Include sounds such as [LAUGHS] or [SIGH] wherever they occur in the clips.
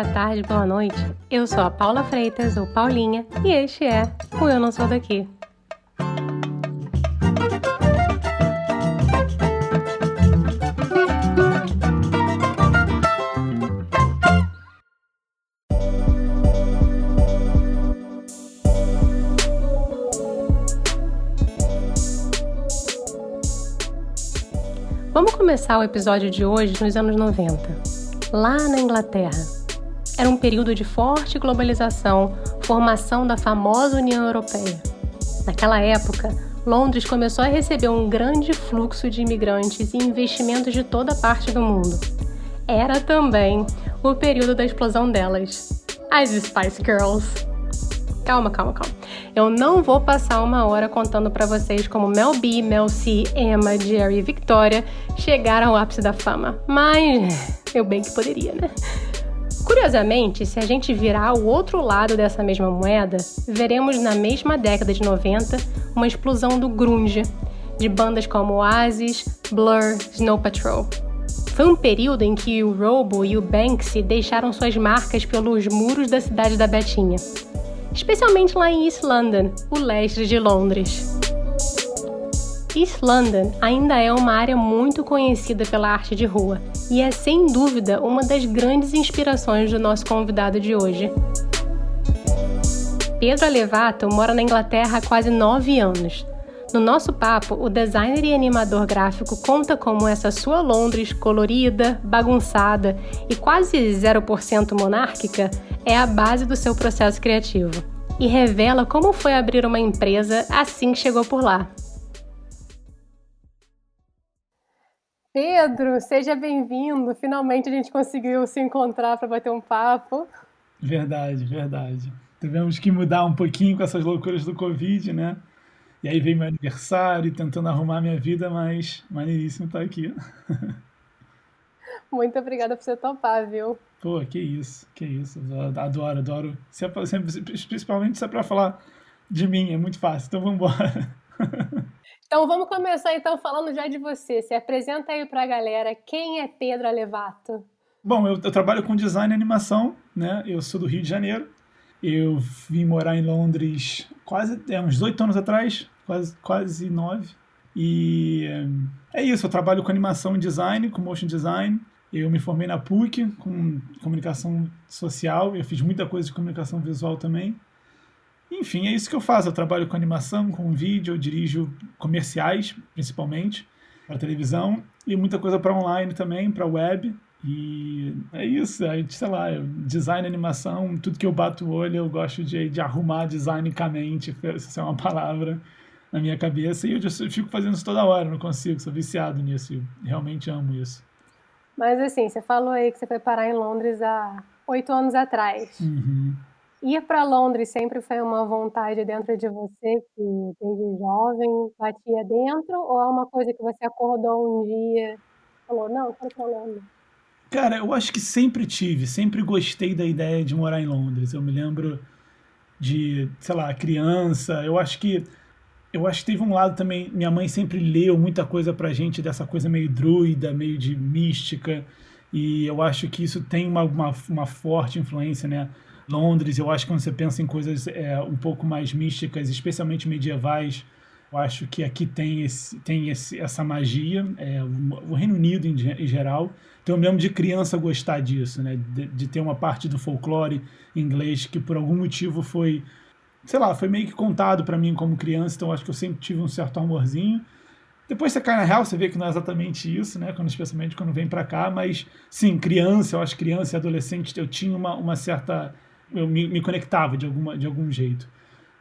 boa tarde, boa noite. Eu sou a Paula Freitas, ou Paulinha, e este é o Eu Não Sou Daqui. Vamos começar o episódio de hoje nos anos 90, lá na Inglaterra. Era um período de forte globalização, formação da famosa União Europeia. Naquela época, Londres começou a receber um grande fluxo de imigrantes e investimentos de toda parte do mundo. Era também o período da explosão delas, as Spice Girls. Calma, calma, calma. Eu não vou passar uma hora contando para vocês como Mel B, Mel C, Emma, Jerry e Victoria chegaram ao ápice da fama. Mas eu bem que poderia, né? Curiosamente, se a gente virar o outro lado dessa mesma moeda, veremos na mesma década de 90 uma explosão do grunge, de bandas como Oasis, Blur, Snow Patrol. Foi um período em que o Robo e o Banksy deixaram suas marcas pelos muros da cidade da Betinha especialmente lá em East London, o leste de Londres. East London ainda é uma área muito conhecida pela arte de rua e é sem dúvida uma das grandes inspirações do nosso convidado de hoje. Pedro Alevato mora na Inglaterra há quase nove anos. No nosso papo, o designer e animador gráfico conta como essa sua Londres colorida, bagunçada e quase 0% monárquica é a base do seu processo criativo e revela como foi abrir uma empresa assim que chegou por lá. Pedro, seja bem-vindo. Finalmente a gente conseguiu se encontrar para bater um papo. Verdade, verdade. Tivemos que mudar um pouquinho com essas loucuras do Covid, né? E aí veio meu aniversário, tentando arrumar minha vida, mas maneiríssimo estar aqui. [LAUGHS] Muito obrigada por você topar, viu? Pô, que isso, que isso. Adoro, adoro. Se é, principalmente se é para falar de mim, é muito fácil. Então vamos embora. [LAUGHS] Então vamos começar então falando já de você. Se apresenta aí para a galera quem é Pedro Alevato. Bom, eu, eu, trabalho com design e animação, né? Eu sou do Rio de Janeiro. Eu vim morar em Londres quase é, uns oito anos atrás, quase quase nove. E é isso. Eu trabalho com animação e design, com motion design. Eu me formei na PUC com comunicação social, eu fiz muita coisa de comunicação visual também. Enfim, é isso que eu faço. Eu trabalho com animação, com vídeo, eu dirijo comerciais, principalmente, para televisão, e muita coisa para online também, para web. E é isso, é, sei lá, design, animação, tudo que eu bato o olho, eu gosto de, de arrumar designicamente, se [LAUGHS] é uma palavra na minha cabeça, e eu, eu fico fazendo isso toda hora, não consigo, sou viciado nisso, eu realmente amo isso. Mas assim, você falou aí que você foi parar em Londres há oito anos atrás. Uhum. Ir para Londres sempre foi uma vontade dentro de você que desde jovem batia dentro ou é uma coisa que você acordou um dia e falou, não, quero para Londres? Cara, eu acho que sempre tive, sempre gostei da ideia de morar em Londres. Eu me lembro de, sei lá, criança. Eu acho que eu acho que teve um lado também. Minha mãe sempre leu muita coisa pra gente dessa coisa meio druida, meio de mística. E eu acho que isso tem uma, uma, uma forte influência, né? Londres, eu acho que quando você pensa em coisas é, um pouco mais místicas, especialmente medievais, eu acho que aqui tem, esse, tem esse, essa magia, é, o, Reino Unido em, em, geral. Então eu me lembro de criança gostar disso, né? De, de ter uma parte do folclore inglês que por algum motivo foi sei lá, foi meio que contado para mim como criança, então acho que eu sempre tive um certo amorzinho. Depois você cai na real, você vê que não é exatamente isso, né? Quando, especialmente quando vem para cá, mas sim, criança, eu acho criança e adolescente, eu tinha uma, uma certa. Eu me, me conectava de, alguma, de algum jeito.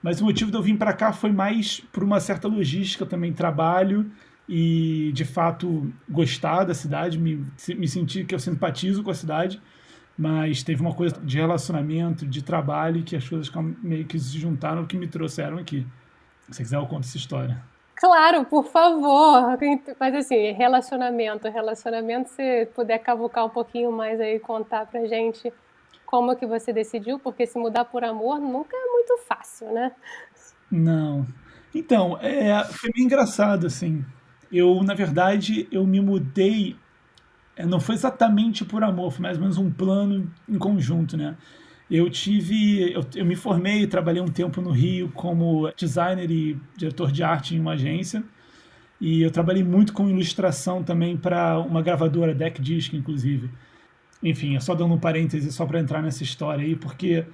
Mas o motivo de eu vir para cá foi mais por uma certa logística também, trabalho e de fato gostar da cidade, me, me sentir que eu simpatizo com a cidade mas teve uma coisa de relacionamento, de trabalho, que as coisas meio que se juntaram que me trouxeram aqui. Se quiser, eu conto essa história. Claro, por favor. Mas assim, relacionamento, relacionamento, se puder cavucar um pouquinho mais aí, contar pra gente como que você decidiu, porque se mudar por amor nunca é muito fácil, né? Não. Então, é, foi meio engraçado, assim. Eu, na verdade, eu me mudei é, não foi exatamente por amor, foi mais ou menos um plano em conjunto, né? Eu tive, eu, eu me formei, trabalhei um tempo no Rio como designer e diretor de arte em uma agência. E eu trabalhei muito com ilustração também para uma gravadora, Deck Disc, inclusive. Enfim, é só dando um parêntese só para entrar nessa história aí, porque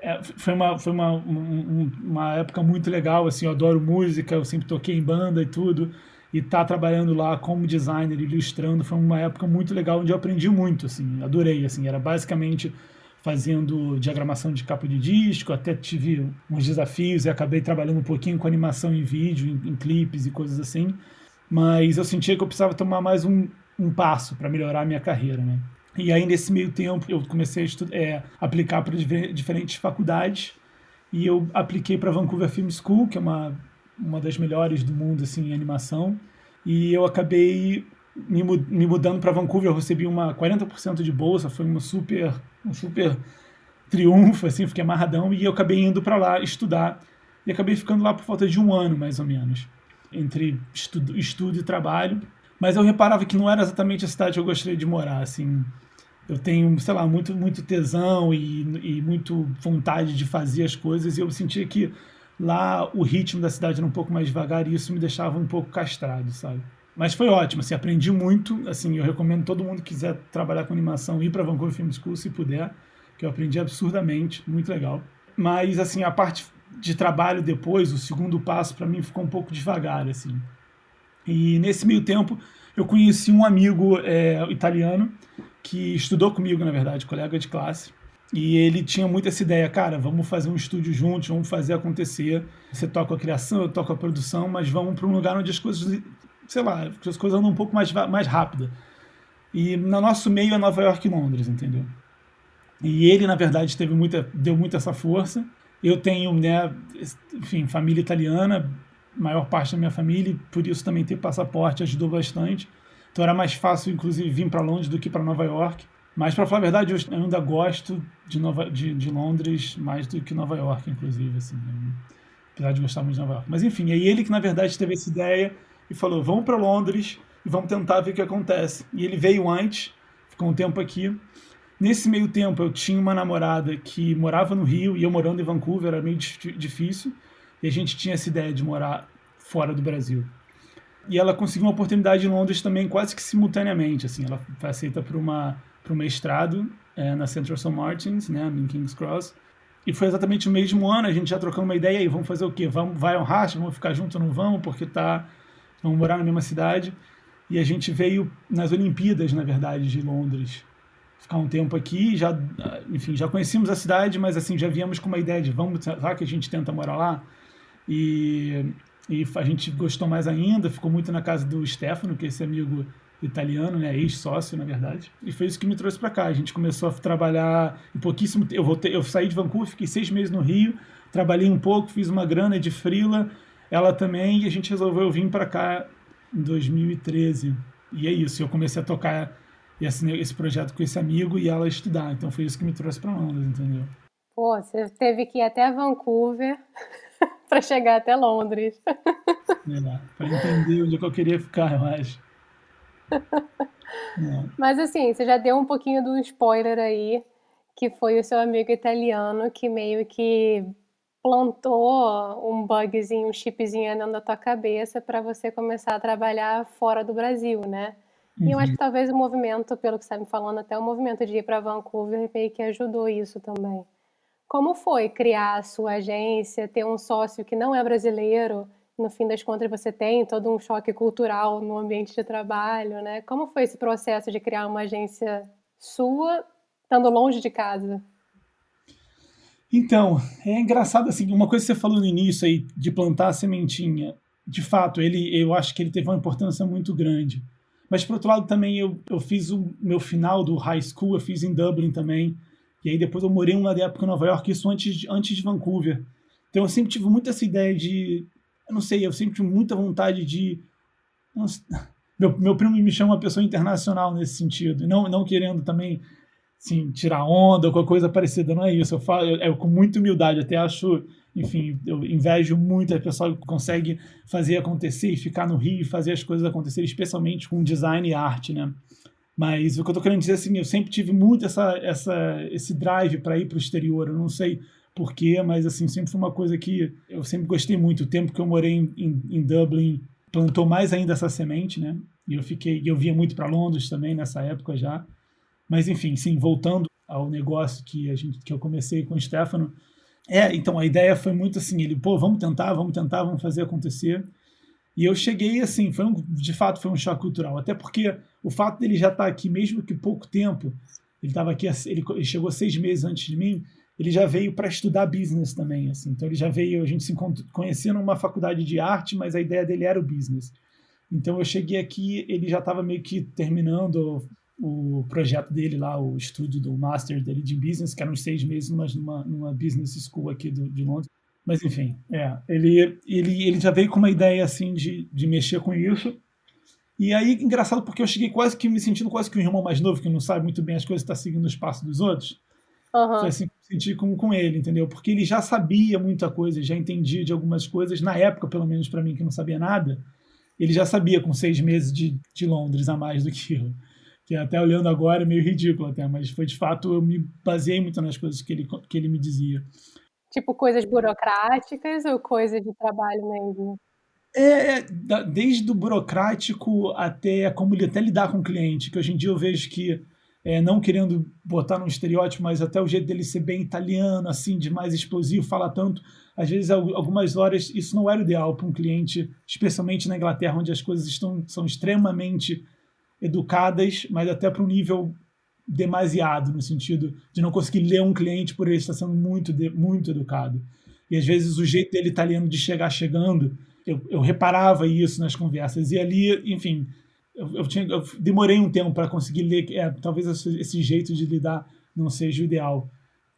é, foi, uma, foi uma, um, uma época muito legal, assim, eu adoro música, eu sempre toquei em banda e tudo, e tá trabalhando lá como designer, ilustrando, foi uma época muito legal, onde eu aprendi muito, assim, adorei, assim, era basicamente fazendo diagramação de capa de disco, até tive uns desafios e acabei trabalhando um pouquinho com animação em vídeo, em, em clipes e coisas assim, mas eu sentia que eu precisava tomar mais um, um passo para melhorar a minha carreira, né? E aí, nesse meio tempo, eu comecei a é, aplicar para diferentes faculdades. E eu apliquei para Vancouver Film School, que é uma, uma das melhores do mundo assim, em animação. E eu acabei me, me mudando para Vancouver. Eu recebi uma 40% de bolsa, foi um super, um super triunfo, assim, fiquei amarradão. E eu acabei indo para lá estudar. E acabei ficando lá por falta de um ano, mais ou menos, entre estudo, estudo e trabalho. Mas eu reparava que não era exatamente a cidade que eu gostaria de morar, assim eu tenho, sei lá, muito, muito tesão e, e muito vontade de fazer as coisas, e eu sentia que lá o ritmo da cidade era um pouco mais devagar e isso me deixava um pouco castrado, sabe? Mas foi ótimo, assim, aprendi muito, assim, eu recomendo todo mundo que quiser trabalhar com animação ir para Vancouver Film School se puder, que eu aprendi absurdamente, muito legal. Mas assim, a parte de trabalho depois, o segundo passo para mim ficou um pouco devagar, assim. E nesse meio tempo eu conheci um amigo é, italiano que estudou comigo, na verdade, colega de classe. E ele tinha muito essa ideia, cara, vamos fazer um estúdio juntos, vamos fazer acontecer. Você toca a criação, eu toco a produção, mas vamos para um lugar onde as coisas, sei lá, as coisas andam um pouco mais, mais rápida. E no nosso meio é Nova York e Londres, entendeu? E ele, na verdade, teve muita, deu muito essa força. Eu tenho, né, enfim, família italiana, maior parte da minha família, e por isso também ter passaporte ajudou bastante. Então era mais fácil, inclusive, vir para Londres do que para Nova York. Mas, para falar a verdade, eu ainda gosto de, Nova, de, de, Londres mais do que Nova York, inclusive, assim, né? apesar de gostar muito de Nova York. Mas, enfim, é ele que, na verdade, teve essa ideia e falou, vamos para Londres e vamos tentar ver o que acontece. E ele veio antes, ficou um tempo aqui. Nesse meio tempo, eu tinha uma namorada que morava no Rio e eu morando em Vancouver, era meio difícil. E a gente tinha essa ideia de morar fora do Brasil e ela conseguiu uma oportunidade em Londres também quase que simultaneamente, assim, ela foi aceita para uma para um mestrado é, na Central St. Martins, né, em King's Cross. E foi exatamente o mesmo ano, a gente já trocando uma ideia aí, vamos fazer o quê? Vamos, vai ao racha, vamos ficar juntos ou não vamos, porque tá, vamos morar na mesma cidade. E a gente veio nas Olimpíadas, na verdade, de Londres. Ficar um tempo aqui, já, enfim, já conhecíamos a cidade, mas assim, já viemos com uma ideia de vamos, será que a gente tenta morar lá? E e a gente gostou mais ainda, ficou muito na casa do Stefano, que é esse amigo italiano, né, ex-sócio, na verdade. E foi isso que me trouxe para cá. A gente começou a trabalhar em pouquíssimo tempo. Eu, voltei, eu saí de Vancouver, fiquei seis meses no Rio, trabalhei um pouco, fiz uma grana de frila, ela também, e a gente resolveu vir para cá em 2013. E é isso, eu comecei a tocar esse, esse projeto com esse amigo e ela estudar. Então foi isso que me trouxe para Londres, entendeu? Pô, você teve que ir até Vancouver [LAUGHS] para chegar até Londres. É, para entender onde é eu queria ficar, eu acho. É. [LAUGHS] Mas assim, você já deu um pouquinho do spoiler aí, que foi o seu amigo italiano que meio que plantou um bugzinho, um chipzinho dentro da tua cabeça para você começar a trabalhar fora do Brasil, né? E eu acho uhum. que talvez o movimento, pelo que você está me falando, até o movimento de ir para Vancouver meio que ajudou isso também. Como foi criar a sua agência, ter um sócio que não é brasileiro? No fim das contas, você tem todo um choque cultural no ambiente de trabalho, né? Como foi esse processo de criar uma agência sua, estando longe de casa? Então, é engraçado assim, uma coisa que você falou no início aí de plantar a sementinha, de fato, ele, eu acho que ele teve uma importância muito grande. Mas por outro lado também eu, eu fiz o meu final do high school, eu fiz em Dublin também. E aí depois eu morei uma época em Nova York, isso antes, antes de Vancouver. Então eu sempre tive muito essa ideia de. Eu não sei, eu sempre tive muita vontade de. [LAUGHS] Meu, meu primo me chama uma pessoa internacional nesse sentido. Não, não querendo também assim, tirar onda ou qualquer coisa parecida, não é isso. Eu falo eu, eu, com muita humildade, até acho, enfim, eu invejo muito a pessoa que consegue fazer acontecer e ficar no Rio e fazer as coisas acontecerem, especialmente com design e arte, né? Mas o que eu tô querendo dizer assim, eu sempre tive muito essa, essa, esse drive para ir para o exterior. Eu não sei porquê, mas assim, sempre foi uma coisa que eu sempre gostei muito. O tempo que eu morei em, em, em Dublin plantou mais ainda essa semente, né? E eu fiquei, eu via muito para Londres também nessa época já. Mas enfim, sim, voltando ao negócio que a gente que eu comecei com o Stefano, é, então a ideia foi muito assim, ele, pô, vamos tentar, vamos tentar, vamos fazer acontecer. E eu cheguei assim, foi um, de fato foi um choque cultural, até porque o fato dele já estar tá aqui, mesmo que pouco tempo, ele estava aqui, ele, chegou seis meses antes de mim, ele já veio para estudar business também, assim. Então ele já veio, a gente se conhecia numa faculdade de arte, mas a ideia dele era o business. Então eu cheguei aqui, ele já estava meio que terminando o projeto dele lá, o estúdio do master dele de business, que eram seis meses numa, numa business school aqui do, de Londres. Mas enfim, é, ele, ele, ele já veio com uma ideia assim de, de mexer com isso. E aí, engraçado, porque eu cheguei quase que me sentindo quase que um irmão mais novo, que não sabe muito bem as coisas, está seguindo os passos dos outros. Uhum. Foi assim que eu senti com, com ele, entendeu? Porque ele já sabia muita coisa, já entendia de algumas coisas, na época, pelo menos para mim, que não sabia nada, ele já sabia com seis meses de, de Londres a mais do que eu. Que até olhando agora é meio ridículo até, mas foi de fato, eu me baseei muito nas coisas que ele, que ele me dizia. Tipo coisas burocráticas ou coisas de trabalho mesmo? É, é desde o burocrático até como até lidar com o cliente, que hoje em dia eu vejo que, é, não querendo botar num estereótipo, mas até o jeito dele ser bem italiano, assim, de mais explosivo, fala tanto, às vezes algumas horas isso não era ideal para um cliente, especialmente na Inglaterra, onde as coisas estão, são extremamente educadas, mas até para um nível demasiado, no sentido de não conseguir ler um cliente por ele estar sendo muito, muito educado. E às vezes o jeito dele italiano de chegar chegando, eu, eu reparava isso nas conversas. E ali, enfim, eu, eu, tinha, eu demorei um tempo para conseguir ler, é, talvez esse, jeito de lidar não seja o ideal.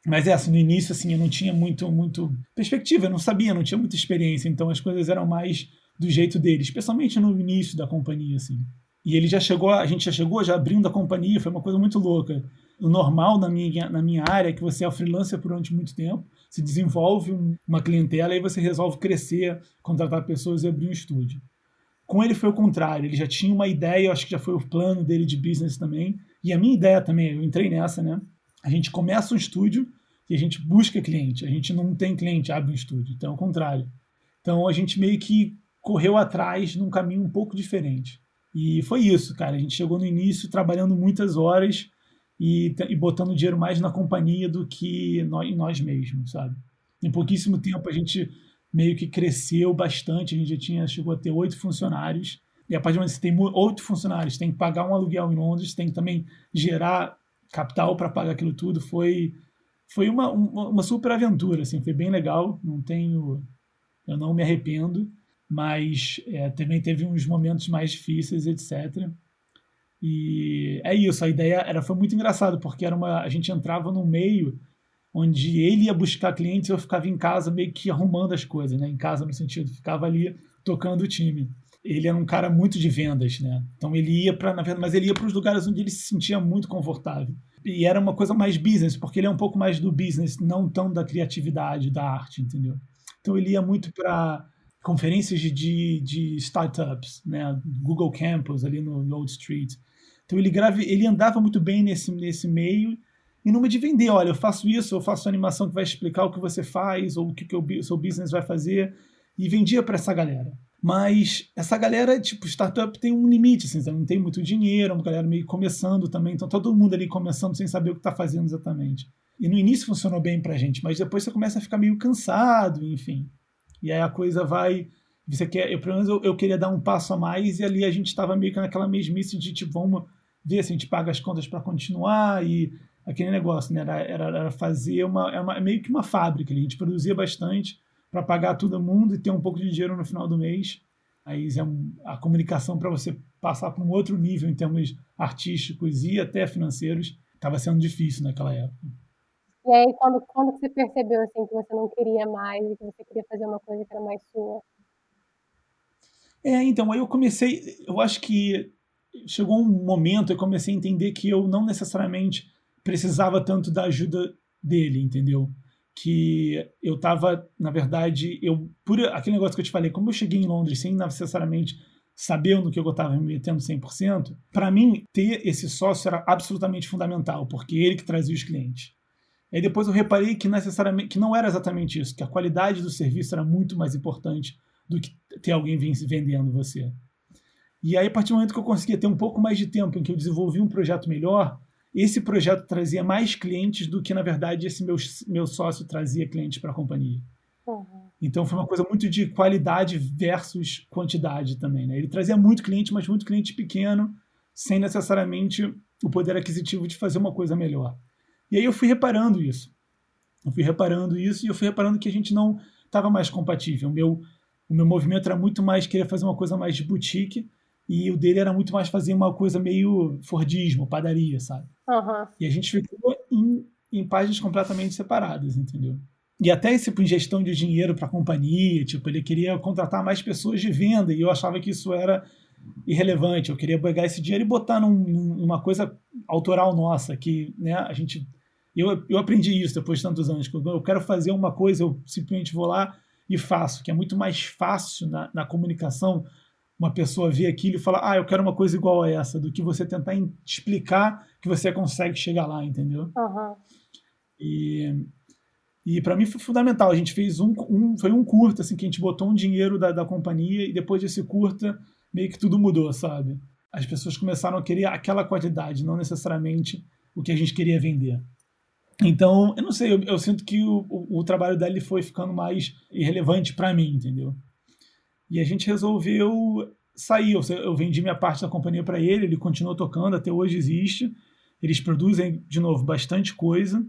Mas é assim, no início assim, eu não tinha muito, muito perspectiva, eu não sabia, não tinha muita experiência, então as coisas eram mais do jeito dele, especialmente no início da companhia, assim. E ele já chegou, a gente já chegou já abrindo a companhia, foi uma coisa muito louca. O normal na minha, na minha área é que você é freelancer durante muito tempo, se desenvolve uma clientela e você resolve crescer, contratar pessoas e abrir um estúdio. Com ele foi o contrário, ele já tinha uma ideia, acho que já foi o plano dele de business também, e a minha ideia também, eu entrei nessa, né? A gente começa um estúdio e a gente busca cliente, a gente não tem cliente, abre um estúdio, então é o contrário. Então a gente meio que correu atrás num caminho um pouco diferente. E foi isso, cara. A gente chegou no início trabalhando muitas horas e, e botando dinheiro mais na companhia do que nós, em nós mesmos, sabe? Em pouquíssimo tempo a gente meio que cresceu bastante. A gente já tinha, chegou a ter oito funcionários. E a partir do momento que você tem oito funcionários, tem que pagar um aluguel em Londres, tem que também gerar capital para pagar aquilo tudo. Foi, foi uma, uma, uma super aventura, assim, foi bem legal. Não tenho, eu não me arrependo mas é, também teve uns momentos mais difíceis, etc. E é isso, a ideia era foi muito engraçado, porque era uma, a gente entrava no meio onde ele ia buscar clientes e eu ficava em casa meio que arrumando as coisas, né? Em casa no sentido, ficava ali tocando o time. Ele era um cara muito de vendas, né? Então ele ia para, na verdade, mas ele ia para os lugares onde ele se sentia muito confortável. E era uma coisa mais business, porque ele é um pouco mais do business, não tão da criatividade, da arte, entendeu? Então ele ia muito para conferências de, de, startups, né? Google Campus ali no Old Street. Então ele grave, ele andava muito bem nesse, nesse meio e numa de vender, olha, eu faço isso, eu faço animação que vai explicar o que você faz ou o que, que o seu business vai fazer e vendia para essa galera. Mas essa galera, tipo, startup tem um limite, assim, não tem muito dinheiro, é uma galera meio começando também, então todo mundo ali começando sem saber o que está fazendo exatamente. E no início funcionou bem para a gente, mas depois você começa a ficar meio cansado, enfim. E aí a coisa vai. Você quer, eu, pelo menos eu, eu queria dar um passo a mais, e ali a gente estava meio que naquela mesmice de tipo, vamos ver se a gente paga as contas para continuar, e aquele negócio, né? Era, era, era fazer uma, era uma, meio que uma fábrica. A gente produzia bastante para pagar todo mundo e ter um pouco de dinheiro no final do mês. Aí é um, a comunicação para você passar para um outro nível em termos artísticos e até financeiros estava sendo difícil naquela época. E aí, quando, quando você percebeu assim, que você não queria mais e que você queria fazer uma coisa que era mais sua? É, então, aí eu comecei, eu acho que chegou um momento, eu comecei a entender que eu não necessariamente precisava tanto da ajuda dele, entendeu? Que eu estava, na verdade, eu por aquele negócio que eu te falei, como eu cheguei em Londres sem necessariamente sabendo que eu estava me metendo 100%, para mim, ter esse sócio era absolutamente fundamental, porque ele que trazia os clientes. Aí depois eu reparei que, necessariamente, que não era exatamente isso, que a qualidade do serviço era muito mais importante do que ter alguém vendendo você. E aí, a partir do momento que eu conseguia ter um pouco mais de tempo em que eu desenvolvi um projeto melhor, esse projeto trazia mais clientes do que, na verdade, esse meu, meu sócio trazia clientes para a companhia. Uhum. Então foi uma coisa muito de qualidade versus quantidade também. Né? Ele trazia muito cliente, mas muito cliente pequeno, sem necessariamente o poder aquisitivo de fazer uma coisa melhor. E aí eu fui reparando isso. Eu fui reparando isso e eu fui reparando que a gente não estava mais compatível. O meu, o meu movimento era muito mais querer fazer uma coisa mais de boutique e o dele era muito mais fazer uma coisa meio Fordismo, padaria, sabe? Uhum. E a gente ficou em, em páginas completamente separadas, entendeu? E até esse tipo, ingestão de dinheiro para a companhia, tipo, ele queria contratar mais pessoas de venda e eu achava que isso era irrelevante. Eu queria pegar esse dinheiro e botar num, numa coisa autoral nossa, que né, a gente. Eu, eu aprendi isso depois de tantos anos. Quando eu quero fazer uma coisa, eu simplesmente vou lá e faço, que é muito mais fácil na, na comunicação uma pessoa ver aquilo e falar, ah, eu quero uma coisa igual a essa, do que você tentar explicar que você consegue chegar lá, entendeu? Uhum. E e para mim foi fundamental. A gente fez um, um, foi um curta, assim, que a gente botou um dinheiro da, da companhia e depois desse curta meio que tudo mudou, sabe? As pessoas começaram a querer aquela qualidade, não necessariamente o que a gente queria vender. Então, eu não sei, eu, eu sinto que o, o, o, trabalho dele foi ficando mais irrelevante para mim, entendeu? E a gente resolveu sair. Eu, eu vendi minha parte da companhia para ele, ele continuou tocando, até hoje existe. Eles produzem, de novo, bastante coisa.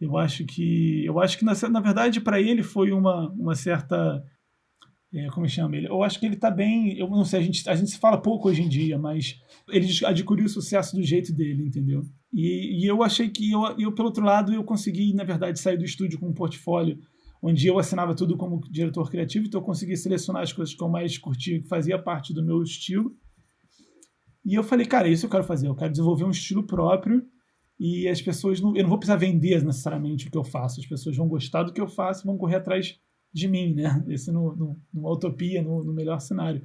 Eu acho que, eu acho que na, na verdade para ele foi uma, uma certa é, como chama ele? Eu acho que ele está bem. Eu não sei, a gente, a gente se fala pouco hoje em dia, mas ele adquiriu o sucesso do jeito dele, entendeu? E, e eu achei que eu, eu, pelo outro lado, eu consegui, na verdade, sair do estúdio com um portfólio onde eu assinava tudo como diretor criativo, então eu consegui selecionar as coisas que eu mais curtia, que fazia parte do meu estilo. E eu falei, cara, isso eu quero fazer, eu quero desenvolver um estilo próprio e as pessoas não, eu não vou precisar vender necessariamente o que eu faço, as pessoas vão gostar do que eu faço, vão correr atrás de mim, né? Esse no, no, numa utopia, no, no, melhor cenário.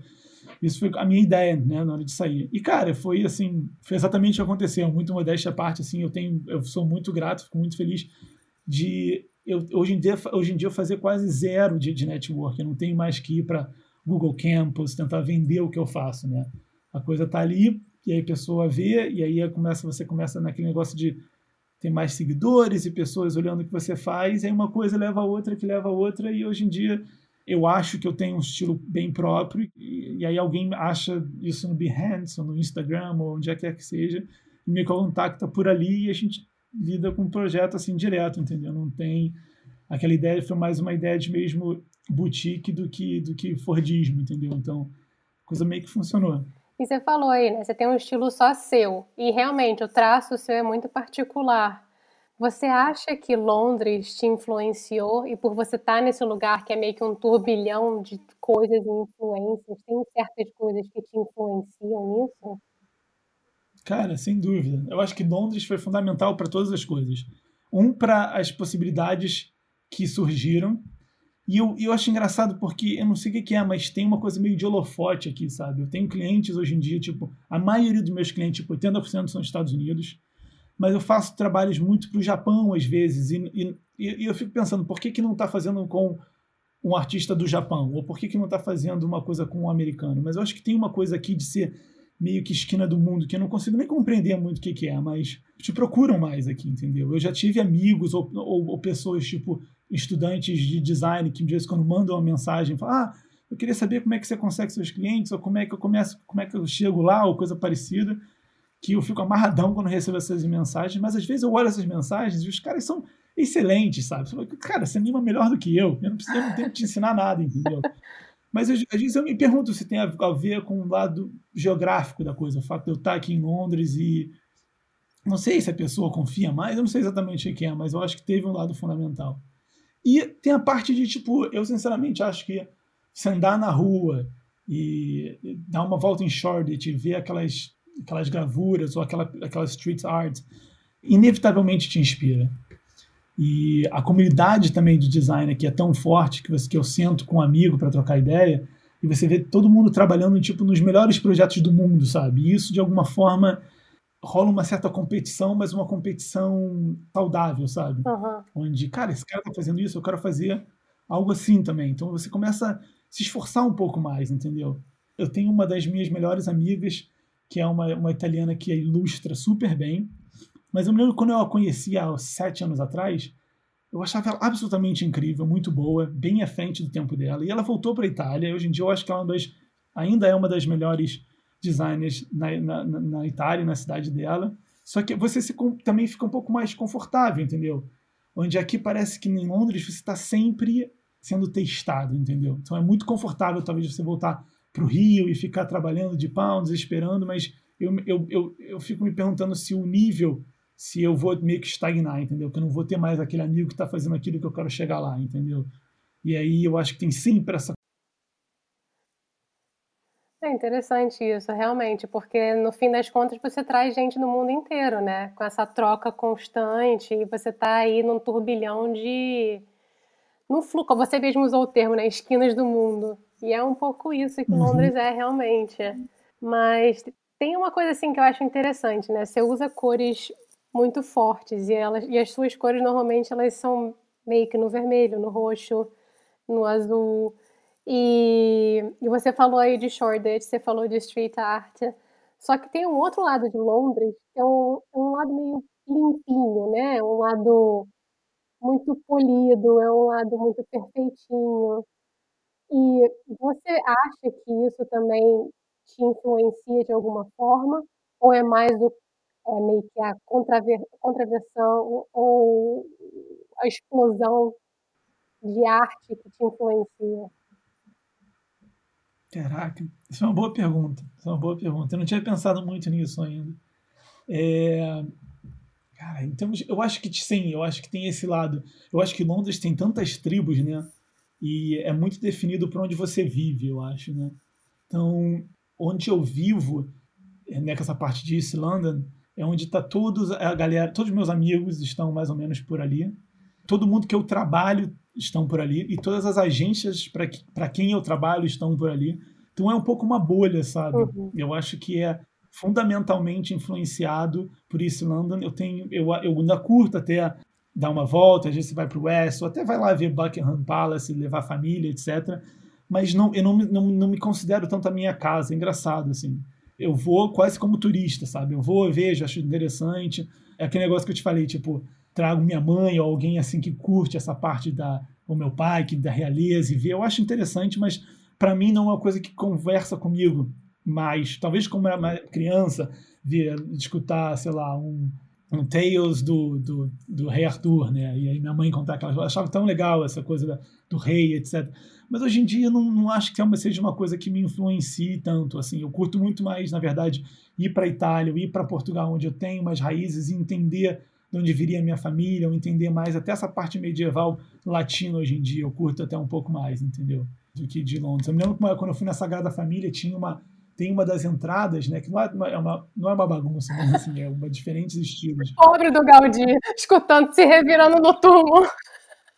Isso foi a minha ideia, né, na hora de sair. E cara, foi assim, foi exatamente o que aconteceu. Muito modéstia à parte, assim, eu tenho, eu sou muito grato, fico muito feliz de eu, hoje em dia, hoje em dia eu fazer quase zero de, de network. Eu não tenho mais que ir para Google Campus tentar vender o que eu faço, né? A coisa tá ali e aí a pessoa vê, e aí começa, você começa naquele negócio de ter mais seguidores e pessoas olhando o que você faz, aí uma coisa leva a outra, que leva a outra, e hoje em dia eu acho que eu tenho um estilo bem próprio, e, e aí alguém acha isso no Behance, ou no Instagram, ou onde é que quer que seja, e me contacta por ali, e a gente lida com um projeto assim direto, entendeu? Não tem aquela ideia, foi mais uma ideia de mesmo boutique do que, do que Fordismo, entendeu? Então, coisa meio que funcionou. E você falou aí, né? Você tem um estilo só seu. E realmente o traço seu é muito particular. Você acha que Londres te influenciou e por você estar nesse lugar que é meio que um turbilhão de coisas e influências, tem certas coisas que te influenciam nisso? Cara, sem dúvida. Eu acho que Londres foi fundamental para todas as coisas. Um, para as possibilidades que surgiram e eu, eu acho engraçado porque eu não sei o que, é, mas tem uma coisa meio de holofote aqui, sabe? Eu tenho clientes hoje em dia, tipo, a maioria dos meus clientes, tipo, 80% são Estados Unidos, mas eu faço trabalhos muito para o Japão às vezes, e, e, e, eu fico pensando, por que, que não está fazendo com um artista do Japão? Ou por que, que não está fazendo uma coisa com um americano? Mas eu acho que tem uma coisa aqui de ser meio que esquina do mundo, que eu não consigo nem compreender muito o que, que é, mas te procuram mais aqui, entendeu? Eu já tive amigos ou, ou, ou pessoas, tipo, estudantes de design que de vez em quando mandam uma mensagem, falam, ah, eu queria saber como é que você consegue seus clientes, ou como é que eu começo, como é que eu chego lá, ou coisa parecida, que eu fico amarradão quando recebo essas mensagens, mas às vezes eu olho essas mensagens e os caras são excelentes, sabe? Cara, você anima melhor do que eu, eu não, preciso, eu não tenho que te ensinar nada, entendeu? [LAUGHS] Mas às vezes eu me pergunto se tem a ver com o lado geográfico da coisa, o fato de eu estar aqui em Londres e não sei se a pessoa confia mais, eu não sei exatamente o que é, mas eu acho que teve um lado fundamental. E tem a parte de, tipo, eu sinceramente acho que se andar na rua e dar uma volta em Shoreditch e ver aquelas, aquelas gravuras ou aquela, aquelas street art, inevitavelmente te inspira. E a comunidade também de design aqui é tão forte que, você, que eu sento com um amigo para trocar ideia e você vê todo mundo trabalhando tipo nos melhores projetos do mundo, sabe? E isso de alguma forma rola uma certa competição, mas uma competição saudável, sabe? Uhum. Onde, cara, esse cara tá fazendo isso, eu quero fazer algo assim também. Então você começa a se esforçar um pouco mais, entendeu? Eu tenho uma das minhas melhores amigas, que é uma, uma italiana que ilustra super bem, mas eu me lembro quando eu a conheci há sete anos atrás, eu achava ela absolutamente incrível, muito boa, bem à frente do tempo dela. E ela voltou para a Itália. Hoje em dia eu acho que ela é das, ainda é uma das melhores designers na, na, na Itália, na cidade dela. Só que você se, também fica um pouco mais confortável, entendeu? Onde aqui parece que em Londres você está sempre sendo testado, entendeu? Então é muito confortável talvez você voltar para o Rio e ficar trabalhando de pounds, esperando, mas eu, eu, eu, eu fico me perguntando se o nível se eu vou meio que estagnar, entendeu? Que eu não vou ter mais aquele amigo que está fazendo aquilo que eu quero chegar lá, entendeu? E aí eu acho que tem sempre essa. É interessante isso, realmente, porque no fim das contas você traz gente do mundo inteiro, né? Com essa troca constante e você tá aí num turbilhão de. No fluxo, você mesmo usou o termo, né? Esquinas do mundo. E é um pouco isso que uhum. Londres é realmente. Mas tem uma coisa assim que eu acho interessante, né? Você usa cores muito fortes e elas e as suas cores normalmente elas são meio que no vermelho, no roxo, no azul. E, e você falou aí de Shoreditch, você falou de street art. Só que tem um outro lado de Londres, que é um, é um lado meio limpinho, né? Um lado muito polido, é um lado muito perfeitinho. E você acha que isso também te influencia de alguma forma? Ou é mais o é meio que a contraver, contraversão ou a explosão de arte que te influencia? Caraca, isso é uma boa pergunta. Isso é uma boa pergunta. Eu não tinha pensado muito nisso ainda. É... Cara, então eu acho que sim, eu acho que tem esse lado. Eu acho que Londres tem tantas tribos, né? E é muito definido por onde você vive, eu acho, né? Então, onde eu vivo, né, com essa parte de East London, é onde está todos a galera, todos os meus amigos estão mais ou menos por ali. Todo mundo que eu trabalho estão por ali e todas as agências para quem eu trabalho estão por ali. Então é um pouco uma bolha, sabe? Uhum. Eu acho que é fundamentalmente influenciado por isso London. Eu tenho, eu, eu ainda curto até dar uma volta, às vezes você vai para o West, ou até vai lá ver Buckingham Palace, levar a família, etc. Mas não, eu não, não, não me considero tanto a minha casa, é engraçado, assim eu vou quase como turista, sabe? Eu vou, vejo, acho interessante. É aquele negócio que eu te falei, tipo, trago minha mãe ou alguém assim que curte essa parte da o meu pai, que da realeza e vê. Eu acho interessante, mas para mim não é uma coisa que conversa comigo mais. Talvez como era criança, ver, escutar, sei lá, um, um Tales do, do, do Rei Arthur, né? E aí minha mãe contar aquelas. Eu achava tão legal essa coisa do rei, etc. Mas hoje em dia não, não acho que seja uma coisa que me influencie tanto. Assim, eu curto muito mais, na verdade, ir para a Itália, ir para Portugal, onde eu tenho mais raízes, e entender de onde viria a minha família, ou entender mais até essa parte medieval latina hoje em dia. Eu curto até um pouco mais, entendeu? Do que de Londres. Eu me lembro que quando eu fui na Sagrada Família, tinha uma tem uma das entradas, né, que não é uma, é uma não é uma bagunça, mas assim, é uma diferentes estilos. Pobre do Gaudí, escutando, se revirando no túmulo.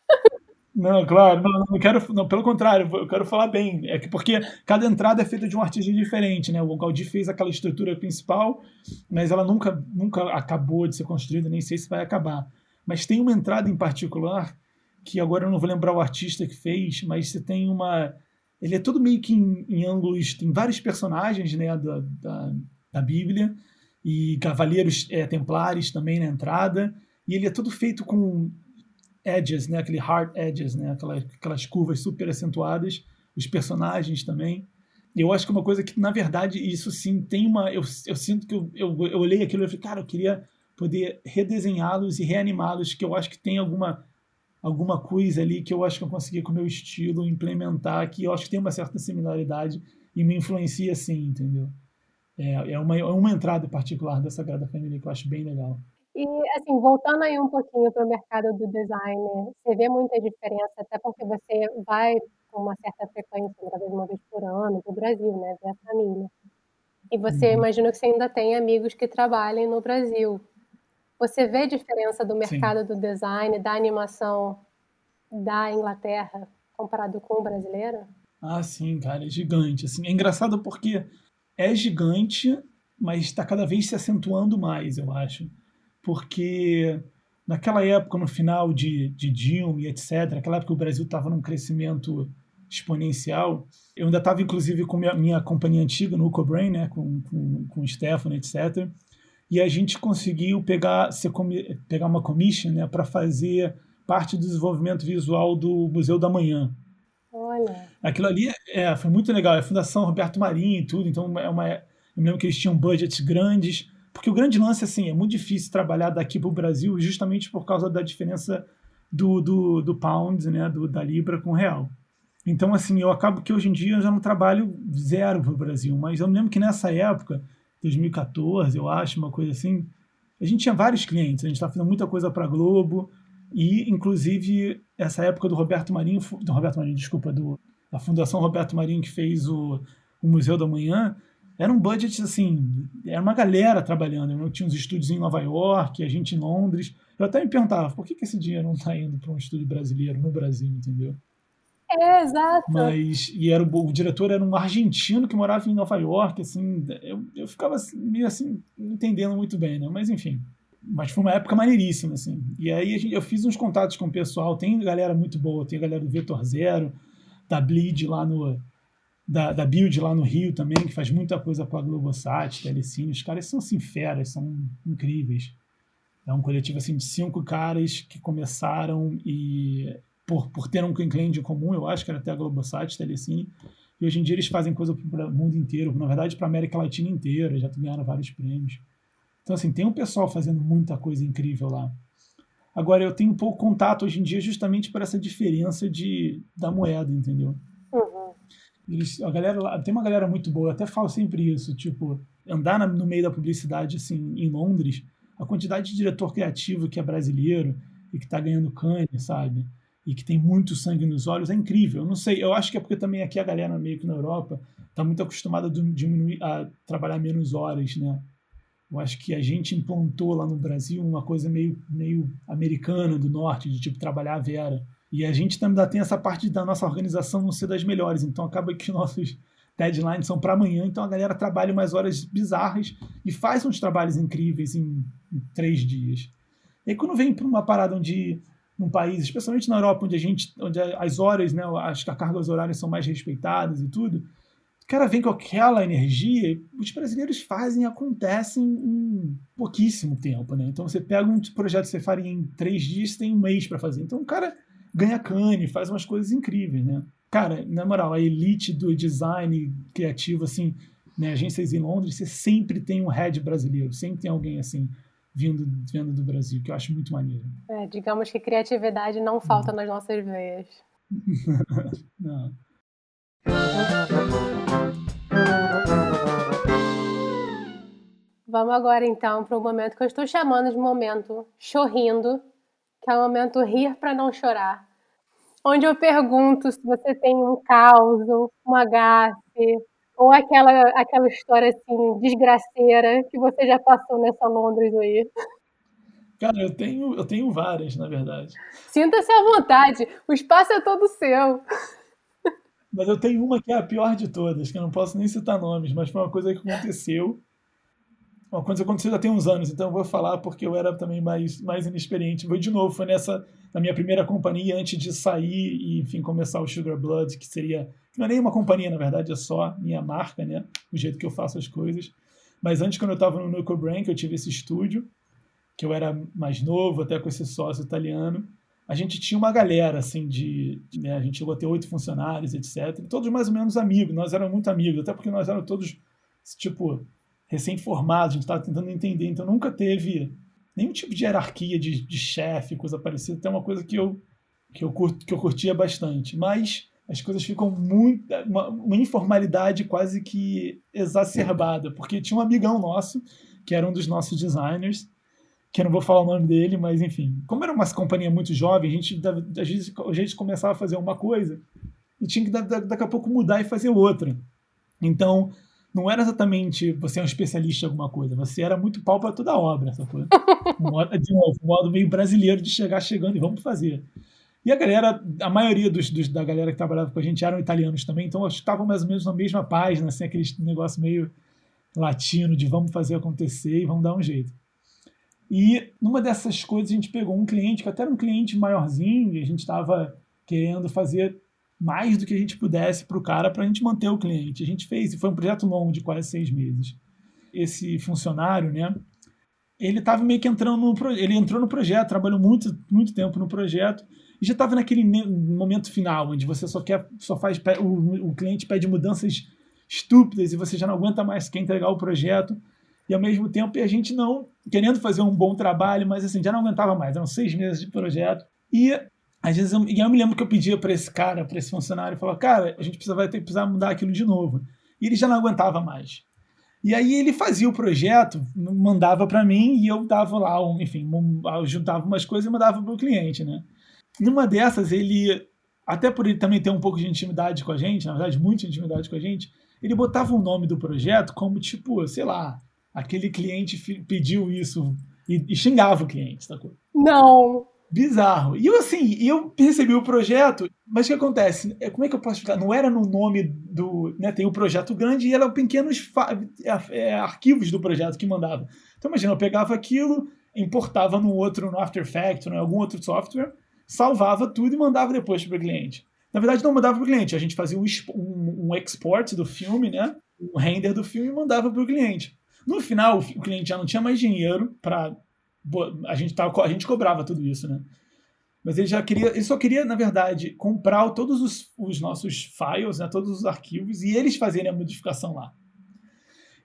[LAUGHS] Não, claro, não, não quero, não, pelo contrário, eu quero falar bem. É que porque cada entrada é feita de um artista diferente, né? O Gaudí fez aquela estrutura principal, mas ela nunca, nunca acabou de ser construída, nem sei se vai acabar. Mas tem uma entrada em particular que agora eu não vou lembrar o artista que fez, mas você tem uma, ele é todo meio que em, em ângulos, tem vários personagens, né, da, da, da Bíblia e cavaleiros é, templares também na entrada, e ele é todo feito com edges, né? Aquele hard edges, né? Aquelas, aquelas curvas super acentuadas, os personagens também. Eu acho que é uma coisa que, na verdade, isso sim tem uma. Eu, eu sinto que eu, eu, eu olhei aquilo e falei, cara, eu queria poder redesenhá-los e reanimá-los, que eu acho que tem alguma alguma coisa ali que eu acho que eu consegui com o meu estilo implementar, que eu acho que tem uma certa similaridade e me influencia sim, entendeu? É, é, uma, é uma entrada particular da Sagrada Família que eu acho bem legal. E, assim, voltando aí um pouquinho para o mercado do design, você vê muita diferença, até porque você vai com uma certa frequência, talvez uma vez por ano, para o Brasil, né, ver a família. E você, uhum. imagina que você ainda tem amigos que trabalhem no Brasil. Você vê diferença do mercado Sim. do design, da animação da Inglaterra, comparado com o brasileiro? Ah, sim, cara, é gigante. Assim, é engraçado porque é gigante, mas está cada vez se acentuando mais, eu acho. Porque naquela época, no final de, de Dilma e etc., naquela época o Brasil estava num crescimento exponencial. Eu ainda estava, inclusive, com minha, minha companhia antiga, no Ucobrain, né, com, com, com o Stefano, etc., e a gente conseguiu pegar, pegar uma commission né, para fazer parte do desenvolvimento visual do Museu da Manhã. Olha. Aquilo ali é, foi muito legal. É a Fundação Roberto Marinho e tudo, então é uma, eu me lembro que eles tinham budgets grandes, porque o grande lance assim, é muito difícil trabalhar daqui para o Brasil justamente por causa da diferença do, do, do pound, né, do, da libra com o real. Então, assim, eu acabo que hoje em dia eu já não trabalho zero para o Brasil, mas eu me lembro que nessa época 2014, eu acho, uma coisa assim. A gente tinha vários clientes, a gente estava fazendo muita coisa para Globo, e inclusive essa época do Roberto Marinho, do Roberto Marinho, desculpa, do, da Fundação Roberto Marinho que fez o, o Museu da Manhã, era um budget assim, era uma galera trabalhando. Eu tinha uns estúdios em Nova York, a gente em Londres. Eu até me perguntava, por que, que esse dinheiro não está indo para um estúdio brasileiro no Brasil, entendeu? É, exato. Mas, e era o, o, diretor era um argentino que morava em Nova York, assim, eu, eu ficava meio assim, não entendendo muito bem, né? Mas enfim, mas foi uma época maneiríssima, assim. E aí gente, eu fiz uns contatos com o pessoal, tem galera muito boa, tem a galera do Vetor Zero, da Bleed lá no, da, da Build lá no Rio também, que faz muita coisa para a Globosat, Telecine, os caras são assim feras, são incríveis. É um coletivo assim de cinco caras que começaram e por, por ter um cliente comum, eu acho que era até a Globosat, Telecine. E hoje em dia eles fazem coisa para o mundo inteiro, na verdade para a América Latina inteira, já ganharam vários prêmios. Então, assim, tem um pessoal fazendo muita coisa incrível lá. Agora, eu tenho pouco contato hoje em dia justamente por essa diferença de, da moeda, entendeu? Eles, a galera tem uma galera muito boa, eu até falo sempre isso, tipo, andar no meio da publicidade, assim, em Londres, a quantidade de diretor criativo que é brasileiro e que está ganhando cane, sabe? e que tem muito sangue nos olhos, é incrível. Eu não sei, eu acho que é porque também aqui a galera meio que na Europa está muito acostumada a diminuir, a trabalhar menos horas, né? Eu acho que a gente implantou lá no Brasil uma coisa meio, meio americana do norte, de tipo trabalhar a vera. E a gente também tem essa parte da nossa organização não ser das melhores, então acaba que nossos deadlines são para amanhã, então a galera trabalha umas horas bizarras e faz uns trabalhos incríveis em, em três dias. E aí quando vem para uma parada onde num país, especialmente na Europa, onde a gente, onde as horas, né, as cargas horárias são mais respeitadas e tudo, o cara vem com aquela energia, os brasileiros fazem acontecem em pouquíssimo tempo, né? Então você pega um projeto que você faria em três dias, tem um mês para fazer. Então o cara ganha cane, faz umas coisas incríveis, né? Cara, na moral, a elite do design criativo, assim, né, agências em Londres, você sempre tem um head brasileiro, sempre tem alguém assim vindo, vindo do Brasil, que eu acho muito maneiro. É, digamos que criatividade não falta nas nossas veias. [LAUGHS] não. Vamos agora então para o momento que eu estou chamando de momento chorrindo, que é o momento rir para não chorar. Onde eu pergunto se você tem um caos, uma gafe, ou aquela, aquela história assim, desgraceira que você já passou nessa Londres aí? Cara, eu tenho, eu tenho várias, na verdade. Sinta-se à vontade, o espaço é todo seu. Mas eu tenho uma que é a pior de todas, que eu não posso nem citar nomes, mas foi uma coisa que aconteceu uma coisa aconteceu já tem uns anos, então eu vou falar porque eu era também mais, mais inexperiente. Foi de novo, foi nessa, na minha primeira companhia, antes de sair e, enfim, começar o Sugar Blood, que seria, não é nem uma companhia, na verdade, é só minha marca, né? O jeito que eu faço as coisas. Mas antes, quando eu estava no Nuclear Brain, que eu tive esse estúdio, que eu era mais novo, até com esse sócio italiano, a gente tinha uma galera, assim, de. de né, a gente chegou a ter oito funcionários, etc. Todos mais ou menos amigos, nós éramos muito amigos, até porque nós éramos todos, tipo, recém-formado, a gente estava tentando entender, então nunca teve nenhum tipo de hierarquia de, de chefe, coisa parecida, até uma coisa que eu, que, eu curto, que eu curtia bastante. Mas as coisas ficam muito. Uma, uma, informalidade quase que exacerbada, porque tinha um amigão nosso, que era um dos nossos designers, que eu não vou falar o nome dele, mas enfim. Como era uma companhia muito jovem, a gente, a gente começava a fazer uma coisa e tinha que daqui a pouco mudar e fazer outra. Então, não era exatamente você é um especialista em alguma coisa, você era muito pau para toda a obra, essa coisa. [LAUGHS] De novo, um modo meio brasileiro de chegar chegando e vamos fazer. E a galera, a maioria dos, dos, da galera que trabalhava com a gente eram italianos também, então estavam mais ou menos na mesma página, assim, aquele negócio meio latino de vamos fazer acontecer e vamos dar um jeito. E numa dessas coisas a gente pegou um cliente, que até era um cliente maiorzinho, e a gente estava querendo fazer mais do que a gente pudesse para o cara para a gente manter o cliente. A gente fez, e foi um projeto longo de quase seis meses. Esse funcionário, né? Ele estava meio que entrando no ele entrou no projeto, trabalhou muito, muito tempo no projeto e já estava naquele momento final onde você só quer, só faz o, o cliente pede mudanças estúpidas e você já não aguenta mais quer entregar o projeto e ao mesmo tempo a gente não querendo fazer um bom trabalho, mas assim já não aguentava mais. Eram seis meses de projeto e às vezes eu, e eu me lembro que eu pedia para esse cara, para esse funcionário, falar, cara, a gente precisa, vai ter precisar mudar aquilo de novo. E ele já não aguentava mais. E aí ele fazia o projeto, mandava para mim e eu dava lá, um, enfim, juntava umas coisas e mandava para o cliente, né? Numa dessas, ele, até por ele também ter um pouco de intimidade com a gente, na verdade, muita intimidade com a gente, ele botava o nome do projeto como tipo, sei lá, aquele cliente pediu isso e, e xingava o cliente, sacou? Não! Bizarro. E eu, assim, eu recebi o projeto, mas o que acontece? É, como é que eu posso explicar? Não era no nome do. Né, tem o um projeto grande e eram pequenos é, é, arquivos do projeto que mandava. Então, imagina, eu pegava aquilo, importava no outro, no After Effects, em algum outro software, salvava tudo e mandava depois para o cliente. Na verdade, não mandava para o cliente, a gente fazia um, um, um, export do filme, né? um render do filme e mandava para o cliente. No final, o cliente já não tinha mais dinheiro para a gente, tava, a gente cobrava tudo isso, né? Mas ele já queria, ele só queria, na verdade, comprar todos os, os nossos files, né, todos os arquivos, e eles fazerem a modificação lá.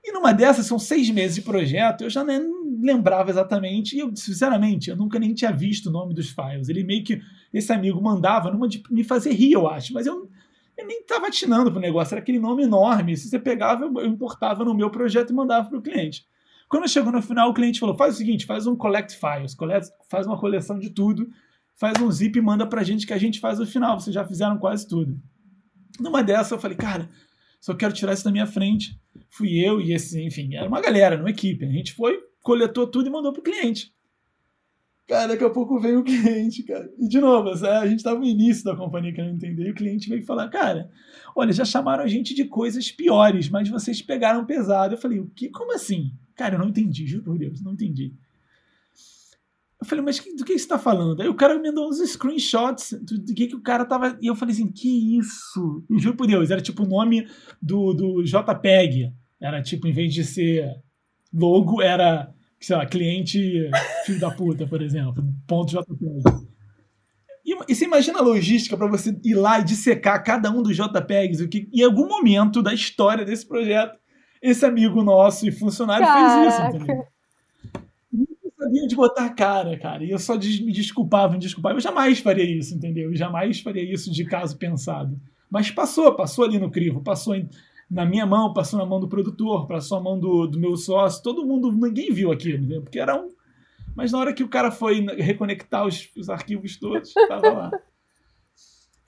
E numa dessas, são seis meses de projeto, eu já nem lembrava exatamente, e eu, sinceramente, eu nunca nem tinha visto o nome dos files. Ele meio que, esse amigo mandava numa de me fazer rir, eu acho, mas eu, eu nem estava atinando pro negócio, era aquele nome enorme. Se você pegava, eu, importava no meu projeto e mandava para o cliente. Quando chegou no final, o cliente falou: faz o seguinte, faz um collect files, collect, faz uma coleção de tudo, faz um zip e manda pra gente que a gente faz o final. Vocês já fizeram quase tudo. Numa dessa, eu falei, cara, só quero tirar isso da minha frente. Fui eu e esse, enfim, era uma galera, uma equipe. A gente foi, coletou tudo e mandou pro cliente. Cara, daqui a pouco veio o cliente, cara. E de novo, a gente estava no início da companhia que eu não entendi. E o cliente veio falar, cara, olha, já chamaram a gente de coisas piores, mas vocês pegaram pesado. Eu falei, o que? Como assim? Cara, eu não entendi, juro por Deus, não entendi. Eu falei, mas do que você está falando? Aí o cara me mandou uns screenshots do, do, que, que o cara tava. E eu falei assim, que isso? E juro por Deus, era tipo o nome do, do JPEG. Era tipo, em vez de ser logo, era, sei lá, cliente filho da puta, por exemplo. Ponto JPEG. E, e você imagina a logística para você ir lá e dissecar cada um dos JPEGs, o que em algum momento da história desse projeto esse amigo nosso e funcionário Caraca. fez isso, entendeu? Não sabia de botar cara, cara. E eu só me desculpava, me desculpava. Eu jamais faria isso, entendeu? Eu jamais faria isso de caso pensado. Mas passou, passou ali no crivo, passou em, na minha mão, passou na mão do produtor, passou na mão do, do meu sócio, todo mundo, ninguém viu aquilo, entendeu? Porque era um. Mas na hora que o cara foi reconectar os, os arquivos todos, estava lá.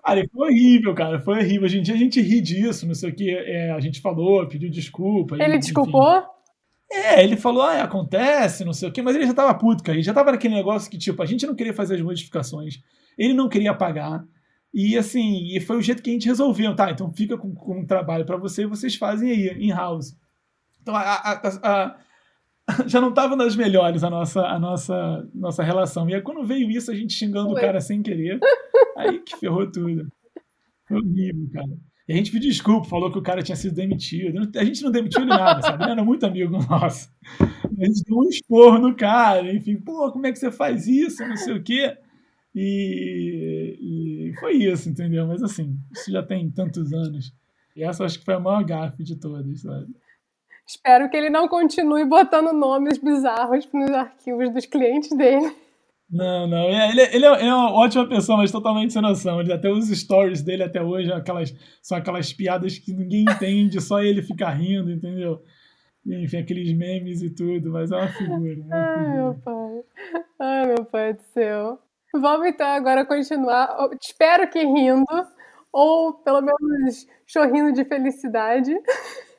Cara, foi horrível, cara. Foi horrível. Hoje em dia a gente ri disso, não sei o que. É, a gente falou, pediu desculpa. Ele e, desculpou? É, ele falou, ah, acontece, não sei o quê, mas ele já tava puto, cara. Ele já tava naquele negócio que, tipo, a gente não queria fazer as modificações, ele não queria pagar. E assim, e foi o jeito que a gente resolveu, tá? Então fica com, com um trabalho para você e vocês fazem aí, in-house. Então a, a, a, [LAUGHS] já não tava nas melhores a nossa, a nossa, nossa relação. E aí, quando veio isso, a gente xingando Ué. o cara sem querer, aí que ferrou tudo. Foi horrível, cara. E a gente pediu desculpa, falou que o cara tinha sido demitido. A gente não demitiu ele nada, sabe? Ele era muito amigo nosso. A gente deu um esporro no cara, enfim, pô, como é que você faz isso? Não sei o quê. E, e foi isso, entendeu? Mas assim, isso já tem tantos anos. E essa acho que foi a maior gafe de todas, sabe? Espero que ele não continue botando nomes bizarros nos arquivos dos clientes dele. Não, não. É, ele, ele, é, ele, é, uma ótima pessoa, mas totalmente sem noção. Ele até os stories dele até hoje aquelas, são aquelas piadas que ninguém entende, só ele fica rindo, entendeu? Enfim, aqueles memes e tudo, mas é uma figura. É uma Ai, meu pai. Ai, meu pai do céu. Vamos então agora continuar. Espero que rindo, ou pelo menos chorrindo de felicidade. [LAUGHS]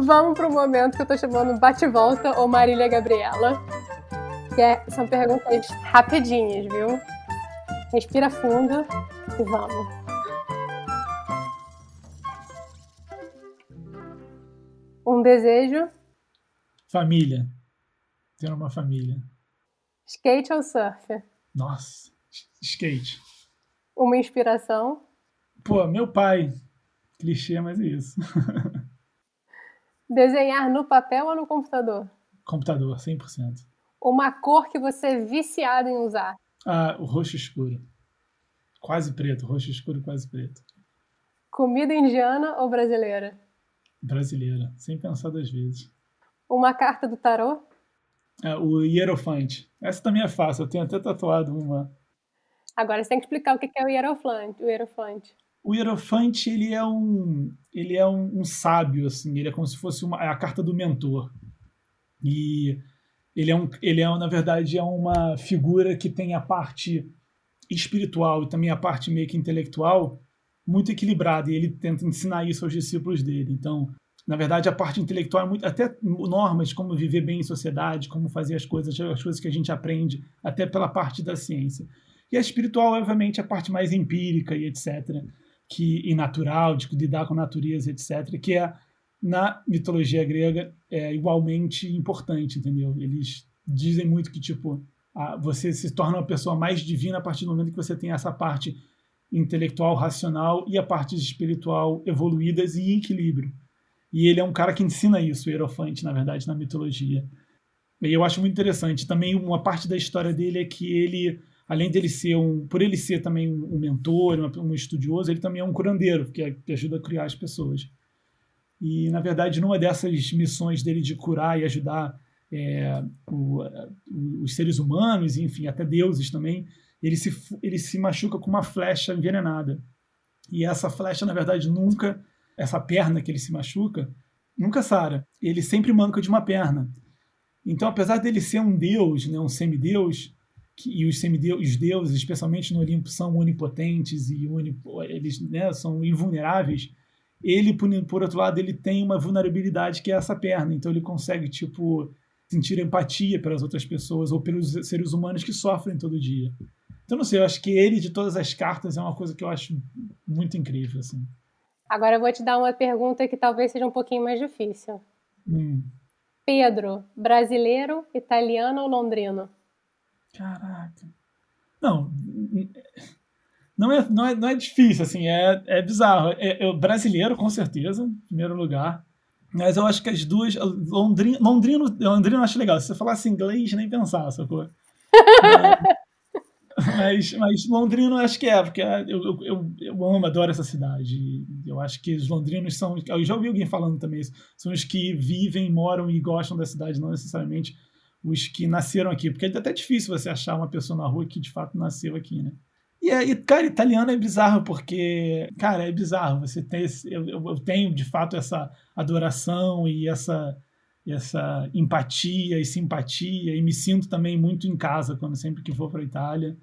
Vamos pro momento que eu tô chamando bate-volta ou Marília Gabriela. que é, são perguntas rapidinhas, viu? Respira fundo e vamos. Um desejo? Família. Ter uma família. Skate ou surf? Nossa, skate. Uma inspiração? Pô, meu pai. Clichê, mas é isso. [LAUGHS] Desenhar no papel ou no computador? Computador, 100%. Uma cor que você é viciado em usar? Ah, o roxo escuro. Quase preto, roxo escuro, quase preto. Comida indiana ou brasileira? Brasileira, sem pensar duas vezes. Uma carta do tarô? É, o Hierofante. Essa também é fácil, eu tenho até tatuado uma. Agora você tem que explicar o que é o Hierofante. O Hierofante, o Hierofante ele é um ele é um, um, sábio assim, ele é como se fosse uma, é a carta do mentor. E ele é um ele é na verdade é uma figura que tem a parte espiritual e também a parte meio que intelectual muito equilibrada e ele tenta ensinar isso aos discípulos dele. Então, na verdade, a parte intelectual é muito até normas como viver bem em sociedade, como fazer as coisas, as coisas que a gente aprende até pela parte da ciência. E a espiritual, obviamente, é a parte mais empírica e etc, que e natural, de lidar com natureza, etc, que é na mitologia grega é igualmente importante, entendeu? Eles dizem muito que tipo a, você se torna uma pessoa mais divina a partir do momento que você tem essa parte intelectual, racional e a parte espiritual evoluídas e em equilíbrio. E ele é um cara que ensina isso, o Hierofante, na verdade, na mitologia. E eu acho muito interessante. Também uma parte da história dele é que ele, além dele ser um, por ele ser também um mentor, um estudioso, ele também é um curandeiro, que, é, que ajuda a criar as pessoas. E, na verdade, numa dessas missões dele de curar e ajudar é, o, os seres humanos, enfim, até deuses também, ele se, ele se machuca com uma flecha envenenada. E essa flecha, na verdade, nunca, essa perna que ele se machuca, nunca sara. Ele sempre manca de uma perna. Então, apesar dele ser um deus, né, um semideus, que, e os semideus, os deuses, especialmente no Olimpo, são onipotentes e eles né, são invulneráveis, ele, por, por outro lado, ele tem uma vulnerabilidade que é essa perna. Então, ele consegue, tipo, sentir empatia pelas outras pessoas ou pelos seres humanos que sofrem todo dia. Então, não sei, eu acho que ele, de todas as cartas, é uma coisa que eu acho muito incrível, assim. Agora eu vou te dar uma pergunta que talvez seja um pouquinho mais difícil. Hum. Pedro, brasileiro, italiano ou londrino? Caraca. Não, não é, não é, não é difícil, assim, é, é bizarro. É, é brasileiro, com certeza, em primeiro lugar. Mas eu acho que as duas. Londrino, Londrino, Londrino eu acho legal. Se você falasse inglês, nem pensar, sacou? Mas, mas Londrino acho que é, porque eu, eu, eu amo, adoro essa cidade. Eu acho que os londrinos são. Eu já ouvi alguém falando também isso. São os que vivem, moram e gostam da cidade, não necessariamente os que nasceram aqui. Porque é até difícil você achar uma pessoa na rua que de fato nasceu aqui, né? E, é, cara, italiano é bizarro, porque, cara, é bizarro. Você tem esse, eu, eu tenho de fato essa adoração e essa essa empatia e simpatia e me sinto também muito em casa quando sempre que vou para a Itália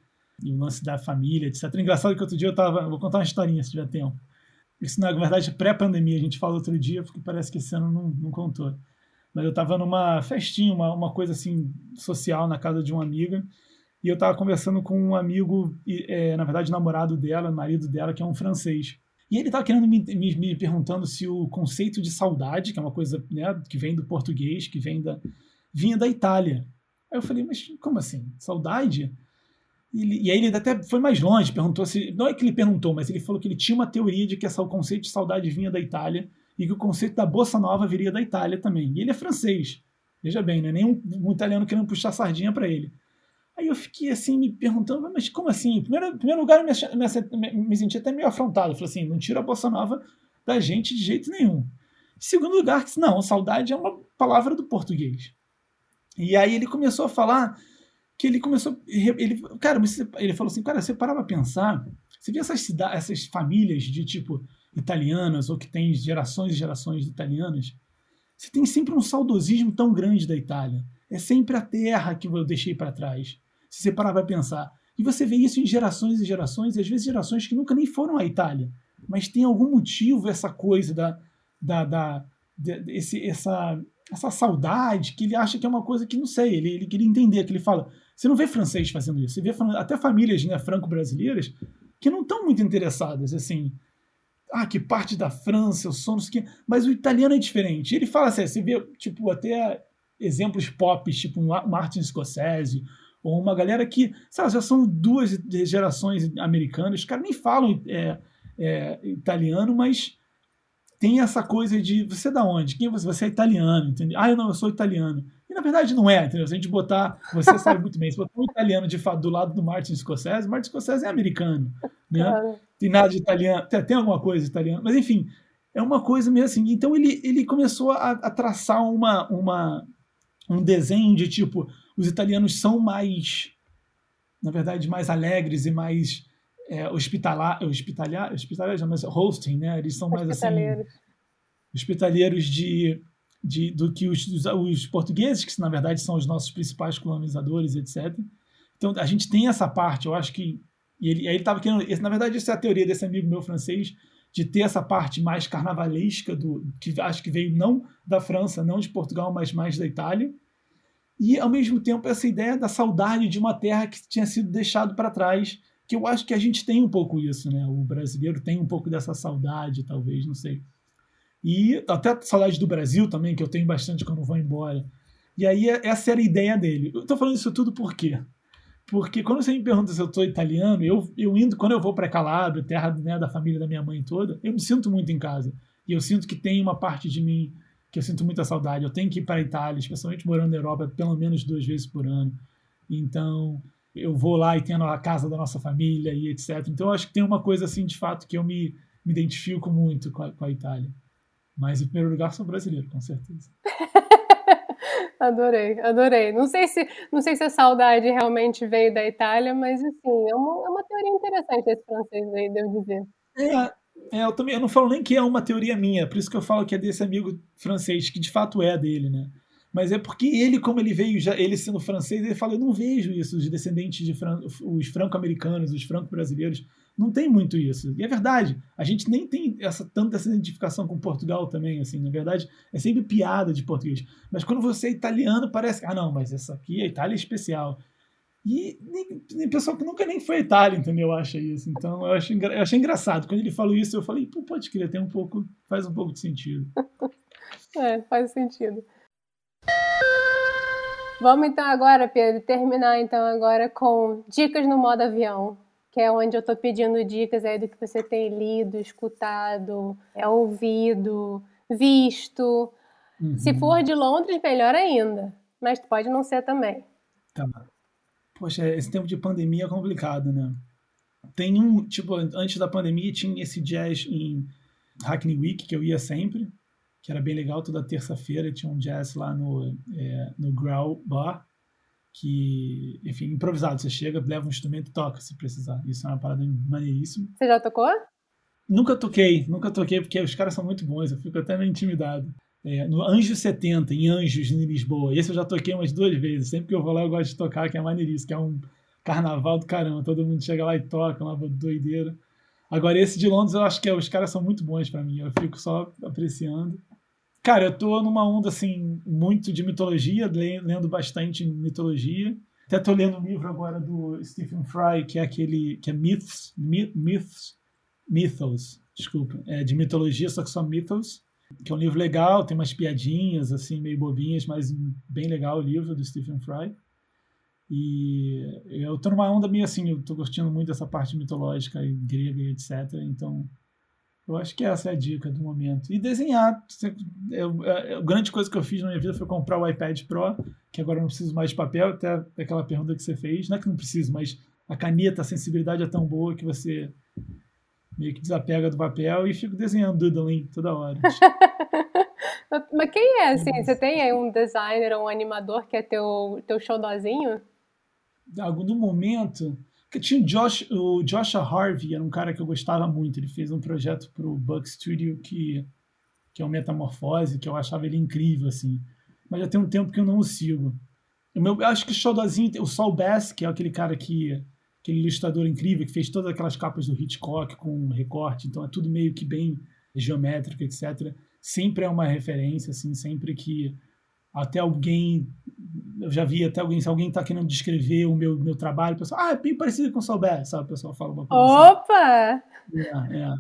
e o lance da família, etc. Engraçado que outro dia eu tava. Vou contar uma historinha se tiver tempo. Isso, na verdade, pré-pandemia. A gente falou outro dia, porque parece que esse ano não, não contou. Eu tava numa festinha, uma, uma coisa assim, social, na casa de uma amiga. E eu tava conversando com um amigo, é, na verdade, namorado dela, marido dela, que é um francês. E ele tava querendo me, me, me, perguntando se o conceito de saudade, que é uma coisa né, que vem do português, que vem da. vinha da Itália. Aí eu falei, mas como assim? Saudade? E, e, aí ele até foi mais longe, perguntou se. Não é que ele perguntou, mas ele falou que ele tinha uma teoria de que essa, o conceito de saudade vinha da Itália e que o conceito da bossa nova viria da Itália também. E ele é francês. Veja bem, não é nem um, italiano querendo puxar sardinha para ele. Aí eu fiquei assim, me perguntando, mas como assim? Em primeiro, primeiro lugar, eu me, me, me senti até meio afrontado. Eu falei assim, não tira a bossa nova da gente de jeito nenhum. Em segundo lugar, não, saudade é uma palavra do português. E aí ele começou a falar que ele começou. Ele, cara, ele falou assim: cara, você parava pra pensar, você vê essas, essas famílias de tipo italianas ou que tem gerações e gerações de italianas, você tem sempre um saudosismo tão grande da Itália. É sempre a terra que eu deixei para trás. Se você parar para pensar. E você vê isso em gerações e gerações, e às vezes gerações que nunca nem foram à Itália. Mas tem algum motivo essa coisa da. da, da, esse, essa, essa saudade que ele acha que é uma coisa que não sei, ele, ele queria entender, que ele fala, você não vê francês fazendo isso, você vê até famílias né, franco-brasileiras que não estão muito interessadas, assim, ah, que parte da França, eu sou não sei o quê, mas o italiano é diferente. Ele fala assim, você vê, tipo, até exemplos pop, tipo Martin Scorsese, ou uma galera que, sabe, já são duas gerações americanas, os caras nem falam é, é, italiano, mas tem essa coisa de você é da onde? Quem é você? Você é italiano, entendeu? Ah, eu não, eu sou italiano. E na verdade não é, entendeu? Se a gente botar, você sabe muito bem, se botar um italiano de fato do lado do Martin Scorsese, Martin Scorsese é americano, né? Claro. Tem nada de italiano, tem, tem alguma coisa de italiano, mas enfim, é uma coisa meio assim. Então ele, ele começou a, a traçar uma, uma, um desenho de tipo, os italianos são mais, na verdade, mais alegres e mais é, hospitalar, hospitalar, hospitalar, mas hosting, né? Eles são mais assim hospitaleiros de, de do que os, os, os, portugueses, que na verdade são os nossos principais colonizadores, etc. Então a gente tem essa parte, eu acho que e ele, estava querendo, na verdade essa é a teoria desse amigo meu francês de ter essa parte mais carnavalesca do que acho que veio não da França, não de Portugal, mas mais da Itália. E ao mesmo tempo essa ideia da saudade de uma terra que tinha sido deixado para trás que eu acho que a gente tem um pouco isso, né? O brasileiro tem um pouco dessa saudade, talvez, não sei. E até saudade do Brasil também, que eu tenho bastante quando vou embora. E aí essa era a ideia dele. Eu tô falando isso tudo por quê? Porque quando você me pergunta se eu tô italiano, eu, eu indo, quando eu vou para Calabria, terra né, da família da minha mãe toda, eu me sinto muito em casa. E eu sinto que tem uma parte de mim que eu sinto muita saudade. Eu tenho que ir para a Itália, especialmente morando na Europa, pelo menos duas vezes por ano. Então, eu vou lá e tenho a casa da nossa família e etc. Então, eu acho que tem uma coisa assim, de fato, que eu me, me identifico muito com a, com a Itália. Mas, em primeiro lugar, sou brasileiro, com certeza. [LAUGHS] adorei, adorei. Não sei se não sei se a saudade realmente veio da Itália, mas assim, é uma, é uma teoria interessante esse francês aí, devo dizer. É, é, eu também eu não falo nem que é uma teoria minha, por isso que eu falo que é desse amigo francês, que de fato é dele, né? mas é porque ele, como ele veio, já, ele sendo francês, ele fala: eu não vejo isso, os descendentes de fran os franco-americanos, os franco-brasileiros, não tem muito isso. E é verdade, a gente nem tem essa tanta essa identificação com Portugal também, assim, na verdade, é sempre piada de português. Mas quando você é italiano, parece que, ah, não, mas essa aqui, a Itália é especial. E nem, nem pessoal que nunca nem foi à Itália, entendeu? Acha isso. Então eu, acho, eu achei engraçado. Quando ele falou isso, eu falei, pô, pode crer, tem um pouco, faz um pouco de sentido. [LAUGHS] é, faz sentido. Vamos então agora, Pedro, terminar então agora com dicas no modo avião, que é onde eu estou pedindo dicas aí do que você tem lido, escutado, é ouvido, visto. Uhum. Se for de Londres, melhor ainda, mas pode não ser também. Tá. Poxa, esse tempo de pandemia é complicado, né? Tem um, tipo, antes da pandemia tinha esse jazz em Hackney Week que eu ia sempre que era bem legal. Toda terça-feira tinha um jazz lá no, é, no Growl Bar, que, enfim, improvisado. Você chega, leva um instrumento e toca se precisar. Isso é uma parada maneiríssima. Você já tocou? Nunca toquei, nunca toquei, porque os caras são muito bons, eu fico até meio intimidado. É, no Anjo 70, em Anjos, em Lisboa. Esse eu já toquei umas duas vezes. Sempre que eu vou lá, eu gosto de tocar, que é maneiríssimo, que é um carnaval do caramba. Todo mundo chega lá e toca, uma doideira. Agora, esse de Londres, eu acho que é, os caras são muito bons para mim. Eu fico só apreciando. Cara, eu tô numa onda, assim, muito de mitologia, lendo bastante mitologia. Até tô lendo um livro agora do Stephen Fry, que é aquele, que é Myths, Myths, Mythos, desculpa, é de mitologia, só que só Mythos, que é um livro legal, tem umas piadinhas, assim, meio bobinhas, mas bem legal o livro do Stephen Fry. E eu tô numa onda meio assim, eu tô curtindo muito essa parte mitológica e grega e etc. Então, eu acho que essa é a dica do momento. E desenhar. A grande coisa que eu fiz na minha vida foi comprar o iPad Pro, que agora eu não preciso mais de papel, até aquela pergunta que você fez. Não é que não preciso, mas a caneta, a sensibilidade é tão boa que você meio que desapega do papel e fico desenhando doodling toda hora. [LAUGHS] [LAUGHS] mas quem é, assim? Você tem aí um designer ou um animador que é teu, teu showdozinho? No momento, tinha o Josh, o Joshua Harvey, era um cara que eu gostava muito. Ele fez um projeto para o Bug Studio que, que é o Metamorfose, que eu achava ele incrível, assim. Mas já tem um tempo que eu não o sigo. O meu, eu acho que o Showdozinho, o Saul Bass, que é aquele cara que aquele ilustrador incrível que fez todas aquelas capas do Hitchcock com recorte, então é tudo meio que bem geométrico, etc. Sempre é uma referência, assim, sempre que até alguém eu já vi até alguém, se alguém está querendo descrever o meu, meu trabalho, o pessoal, ah, é bem parecido com o Salber, sabe? O pessoal fala uma coisa assim. Opa! Assim. É, é.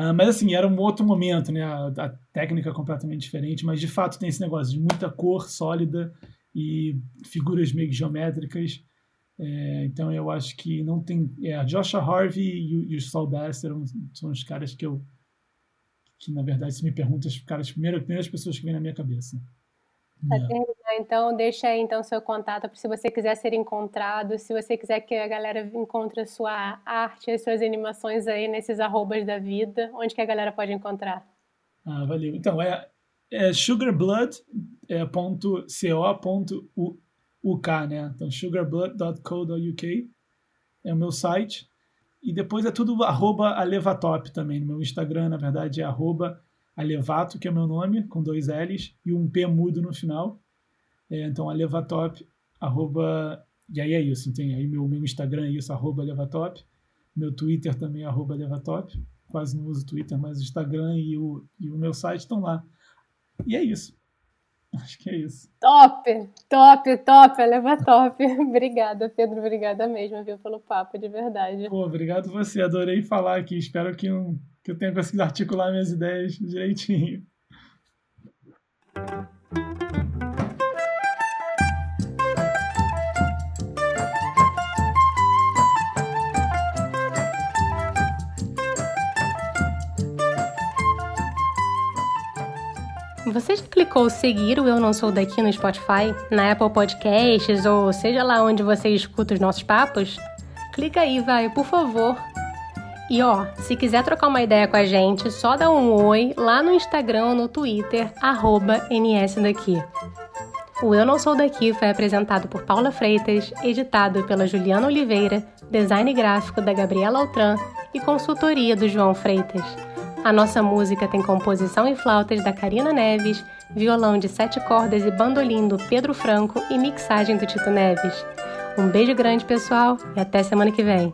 Uh, mas assim, era um outro momento, né? A, a, técnica é completamente diferente, mas de fato tem esse negócio de muita cor sólida e figuras meio geométricas. É, então eu acho que não tem. É, a Joshua Harvey e, e o Bass eram, são os caras que eu. que na verdade, se me pergunta, os caras, as primeiras, primeiras pessoas que vêm na minha cabeça. É. terminar, então, deixa aí então seu contato se você quiser ser encontrado, se você quiser que a galera encontre a sua arte, as suas animações aí nesses arrobas da vida, onde que a galera pode encontrar? Ah, valeu. Então, é, é sugarblood.co.uk, é, né? Então, sugarblood.co.uk é o meu site. E depois é tudo arroba alevatop também. No meu Instagram, na verdade, é arroba Alevato, que é meu nome, com dois L's, e um P mudo no final. É, então, Alevatop, arroba... E aí é isso, tem aí meu, meu Instagram é isso, arroba Alevatop. Meu Twitter também é arroba Alevatop. Quase não uso Twitter, mas o Instagram e o, e o meu site estão lá. E é isso. Acho que é isso. Top, top, top, leva top. [LAUGHS] obrigada, Pedro, obrigada mesmo, viu, pelo papo, de verdade. Pô, obrigado você, adorei falar aqui. Espero que um, que eu tenha conseguido articular minhas ideias direitinho. Você já clicou seguir o Eu Não Sou Daqui no Spotify, na Apple Podcasts ou seja lá onde você escuta os nossos papos? Clica aí, vai, por favor. E ó, se quiser trocar uma ideia com a gente, só dá um oi lá no Instagram ou no Twitter, arroba NSDaqui. O Eu Não Sou Daqui foi apresentado por Paula Freitas, editado pela Juliana Oliveira, design gráfico da Gabriela Altran e consultoria do João Freitas. A nossa música tem composição e flautas da Karina Neves, violão de sete cordas e bandolim do Pedro Franco e mixagem do Tito Neves. Um beijo grande, pessoal, e até semana que vem.